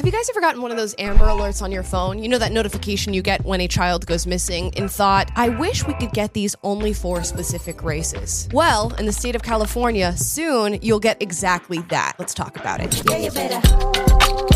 Have you guys ever gotten one of those Amber Alerts on your phone? You know that notification you get when a child goes missing and thought, I wish we could get these only for specific races. Well, in the state of California, soon you'll get exactly that. Let's talk about it. Yeah,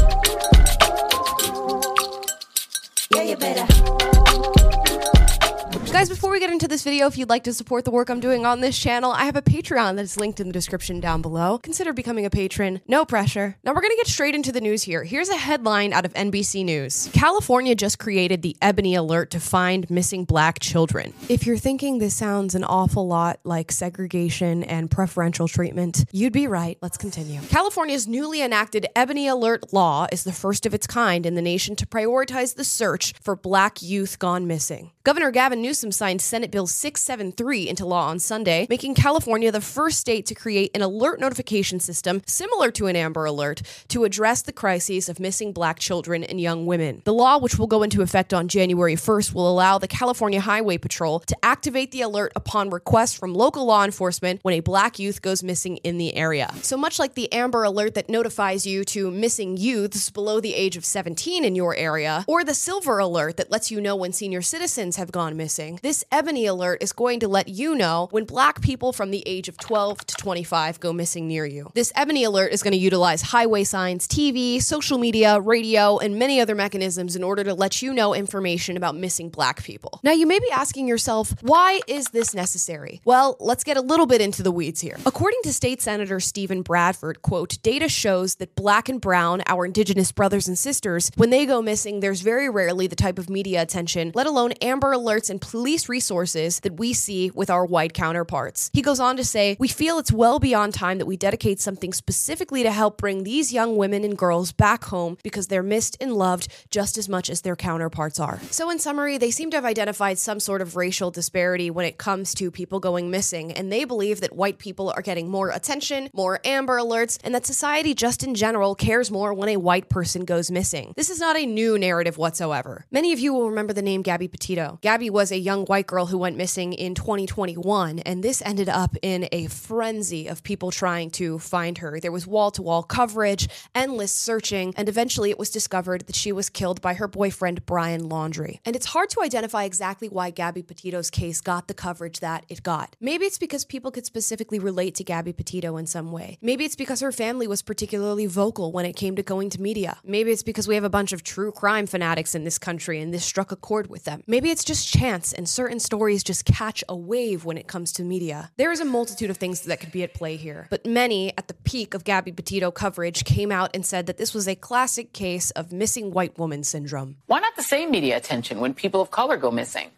we get into this video, if you'd like to support the work I'm doing on this channel, I have a Patreon that's linked in the description down below. Consider becoming a patron. No pressure. Now we're gonna get straight into the news here. Here's a headline out of NBC News. California just created the Ebony Alert to find missing black children. If you're thinking this sounds an awful lot like segregation and preferential treatment, you'd be right. Let's continue. California's newly enacted Ebony Alert law is the first of its kind in the nation to prioritize the search for black youth gone missing. Governor Gavin Newsom signed Senate Bill 673 into law on Sunday, making California the first state to create an alert notification system similar to an Amber Alert to address the crises of missing black children and young women. The law, which will go into effect on January 1st, will allow the California Highway Patrol to activate the alert upon request from local law enforcement when a black youth goes missing in the area. So much like the Amber Alert that notifies you to missing youths below the age of 17 in your area, or the Silver Alert that lets you know when senior citizens have gone missing, this Ebony Alert is going to let you know when black people from the age of 12 to 25 go missing near you. This Ebony Alert is going to utilize highway signs, TV, social media, radio, and many other mechanisms in order to let you know information about missing black people. Now, you may be asking yourself, why is this necessary? Well, let's get a little bit into the weeds here. According to State Senator Steven Bradford, quote, data shows that black and brown, our indigenous brothers and sisters, when they go missing, there's very rarely the type of media attention, let alone Amber Alerts and police resources that we see with our white counterparts. He goes on to say, We feel it's well beyond time that we dedicate something specifically to help bring these young women and girls back home because they're missed and loved just as much as their counterparts are. So, in summary, they seem to have identified some sort of racial disparity when it comes to people going missing, and they believe that white people are getting more attention, more Amber Alerts, and that society just in general cares more when a white person goes missing. This is not a new narrative whatsoever. Many of you will remember the name Gabby Petito. Gabby was a young white girl who went missing in 2021, and this ended up in a frenzy of people trying to find her. There was wall to wall coverage, endless searching, and eventually it was discovered that she was killed by her boyfriend, Brian Laundrie. And it's hard to identify exactly why Gabby Petito's case got the coverage that it got. Maybe it's because people could specifically relate to Gabby Petito in some way. Maybe it's because her family was particularly vocal when it came to going to media. Maybe it's because we have a bunch of true crime fanatics in this country and this struck a chord with them. Maybe it's just chance and certain stories just catch a wave when it comes to media. There is a multitude of things that could be at play here, but many at the peak of Gabby Petito coverage came out and said that this was a classic case of missing white woman syndrome. Why not the same media attention when people of color go missing?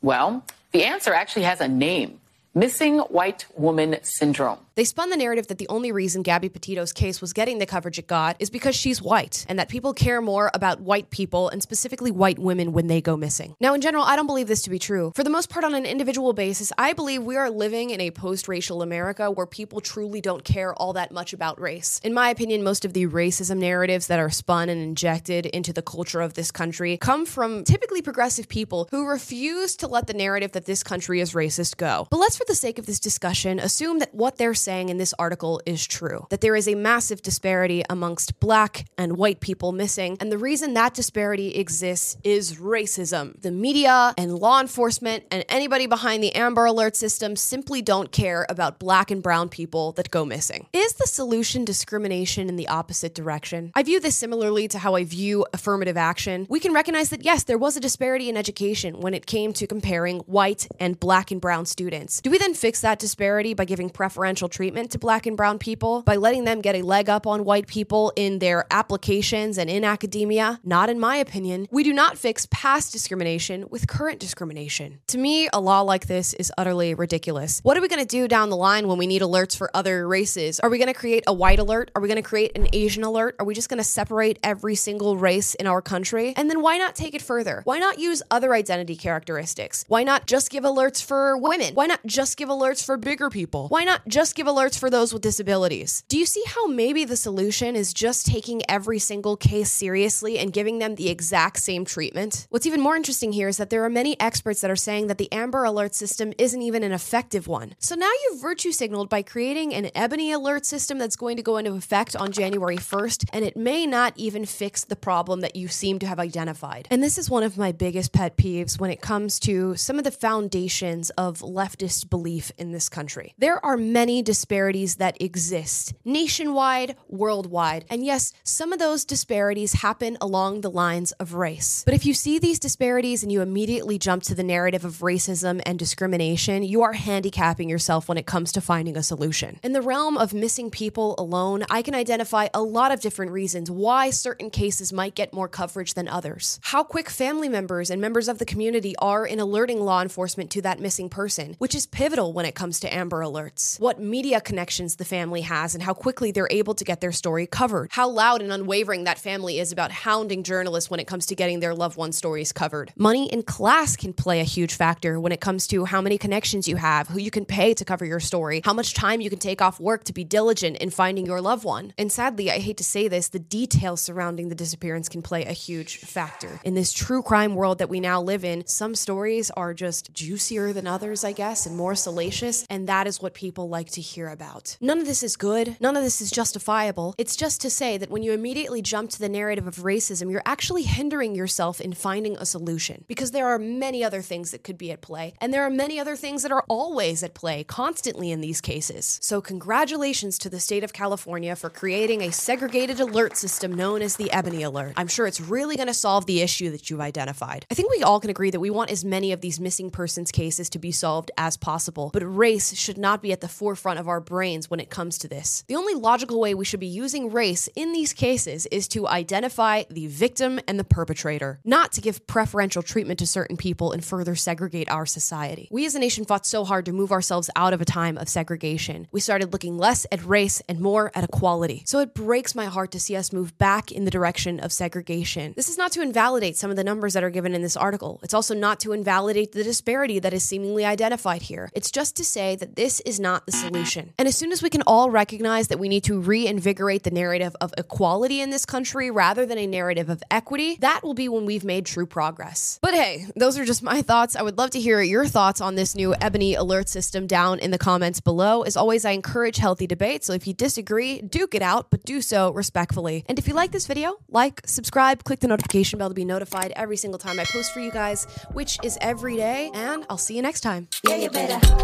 Well, the answer actually has a name missing white woman syndrome. They spun the narrative that the only reason Gabby Petito's case was getting the coverage it got is because she's white, and that people care more about white people and specifically white women when they go missing. Now, in general, I don't believe this to be true. For the most part, on an individual basis, I believe we are living in a post racial America where people truly don't care all that much about race. In my opinion, most of the racism narratives that are spun and injected into the culture of this country come from typically progressive people who refuse to let the narrative that this country is racist go. But let's, for the sake of this discussion, assume that what they're saying in this article is true that there is a massive disparity amongst black and white people missing. And the reason that disparity exists is racism. The media and law enforcement and anybody behind the Amber Alert system simply don't care about black and brown people that go missing. Is the solution discrimination in the opposite direction? I view this similarly to how I view affirmative action. We can recognize that yes, there was a disparity in education when it came to comparing white and black and brown students. Do we then fix that disparity by giving preferential treatment to black and brown people by letting them get a leg up on white people in their applications and in academia? Not in my opinion. We do not fix past discrimination with current discrimination. To me, a law like this is utterly ridiculous. What are we going to do down the line when we need alerts for other races? Are we going to create a white alert? Are we going to create an Asian alert? Are we just going to separate every single race in our country? And then why not take it further? Why not use other identity characteristics? Why not just give alerts for women? Why not just give alerts for bigger people? Why not just give alerts for those with disabilities. Do you see how maybe the solution is just taking every single case seriously and giving them the exact same treatment? What's even more interesting here is that there are many experts that are saying that the Amber Alert system isn't even an effective one. So now you've virtue signaled by creating an Ebony Alert system that's going to go into effect on January 1st, and it may not even fix the problem that you seem to have identified. And this is one of my biggest pet peeves when it comes to some of the foundations of leftist belief in this country. There are many disparities that exist nationwide, worldwide, and yes, some of those disparities happen along the lines of race. But if you see these disparities and you immediately jump to the narrative of racism and discrimination, you are handicapping yourself when it comes to finding a solution. In the realm of missing people alone, I can identify a lot of different reasons why certain cases might get more coverage than others. How quick family members and members of the community are in alerting law enforcement to that missing person, which is when it comes to Amber Alerts. What media connections the family has and how quickly they're able to get their story covered. How loud and unwavering that family is about hounding journalists when it comes to getting their loved one stories covered. Money and class can play a huge factor when it comes to how many connections you have, who you can pay to cover your story, how much time you can take off work to be diligent in finding your loved one. And sadly, I hate to say this, the details surrounding the disappearance can play a huge factor. In this true crime world that we now live in, some stories are just juicier than others, I guess, and more salacious, and that is what people like to hear about. None of this is good, none of this is justifiable. It's just to say that when you immediately jump to the narrative of racism, you're actually hindering yourself in finding a solution because there are many other things that could be at play, and there are many other things that are always at play constantly in these cases. So, congratulations to the state of California for creating a segregated alert system known as the Ebony Alert. I'm sure it's really going to solve the issue that you've identified. I think we all can agree that we want as many of these missing persons cases to be solved as possible, but race should not be at the forefront of our brains when it comes to this. The only logical way we should be using race in these cases is to identify the victim and the perpetrator, not to give preferential treatment to certain people and further segregate our society. We as a nation fought so hard to move ourselves out of a time of segregation. We started looking less at race and more at equality. So it breaks my heart to see us move back in the direction of segregation. This is not to invalidate some of the numbers that are given in this article. It's also not to invalidate the disparity that is seemingly identified here. It's just to say that this is not the solution. And as soon as we can all recognize that we need to reinvigorate the narrative of equality in this country rather than a narrative of equity, that will be when we've made true progress. But hey, those are just my thoughts. I would love to hear your thoughts on this new Ebony alert system down in the comments below. As always, I encourage healthy debate, so if you disagree, duke it out, but do so respectfully. And if you like this video, like, subscribe, click the notification bell to be notified every single time I post for you guys, which is every day, and I'll see you next time. Yeah, you better.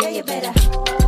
Yeah, you better.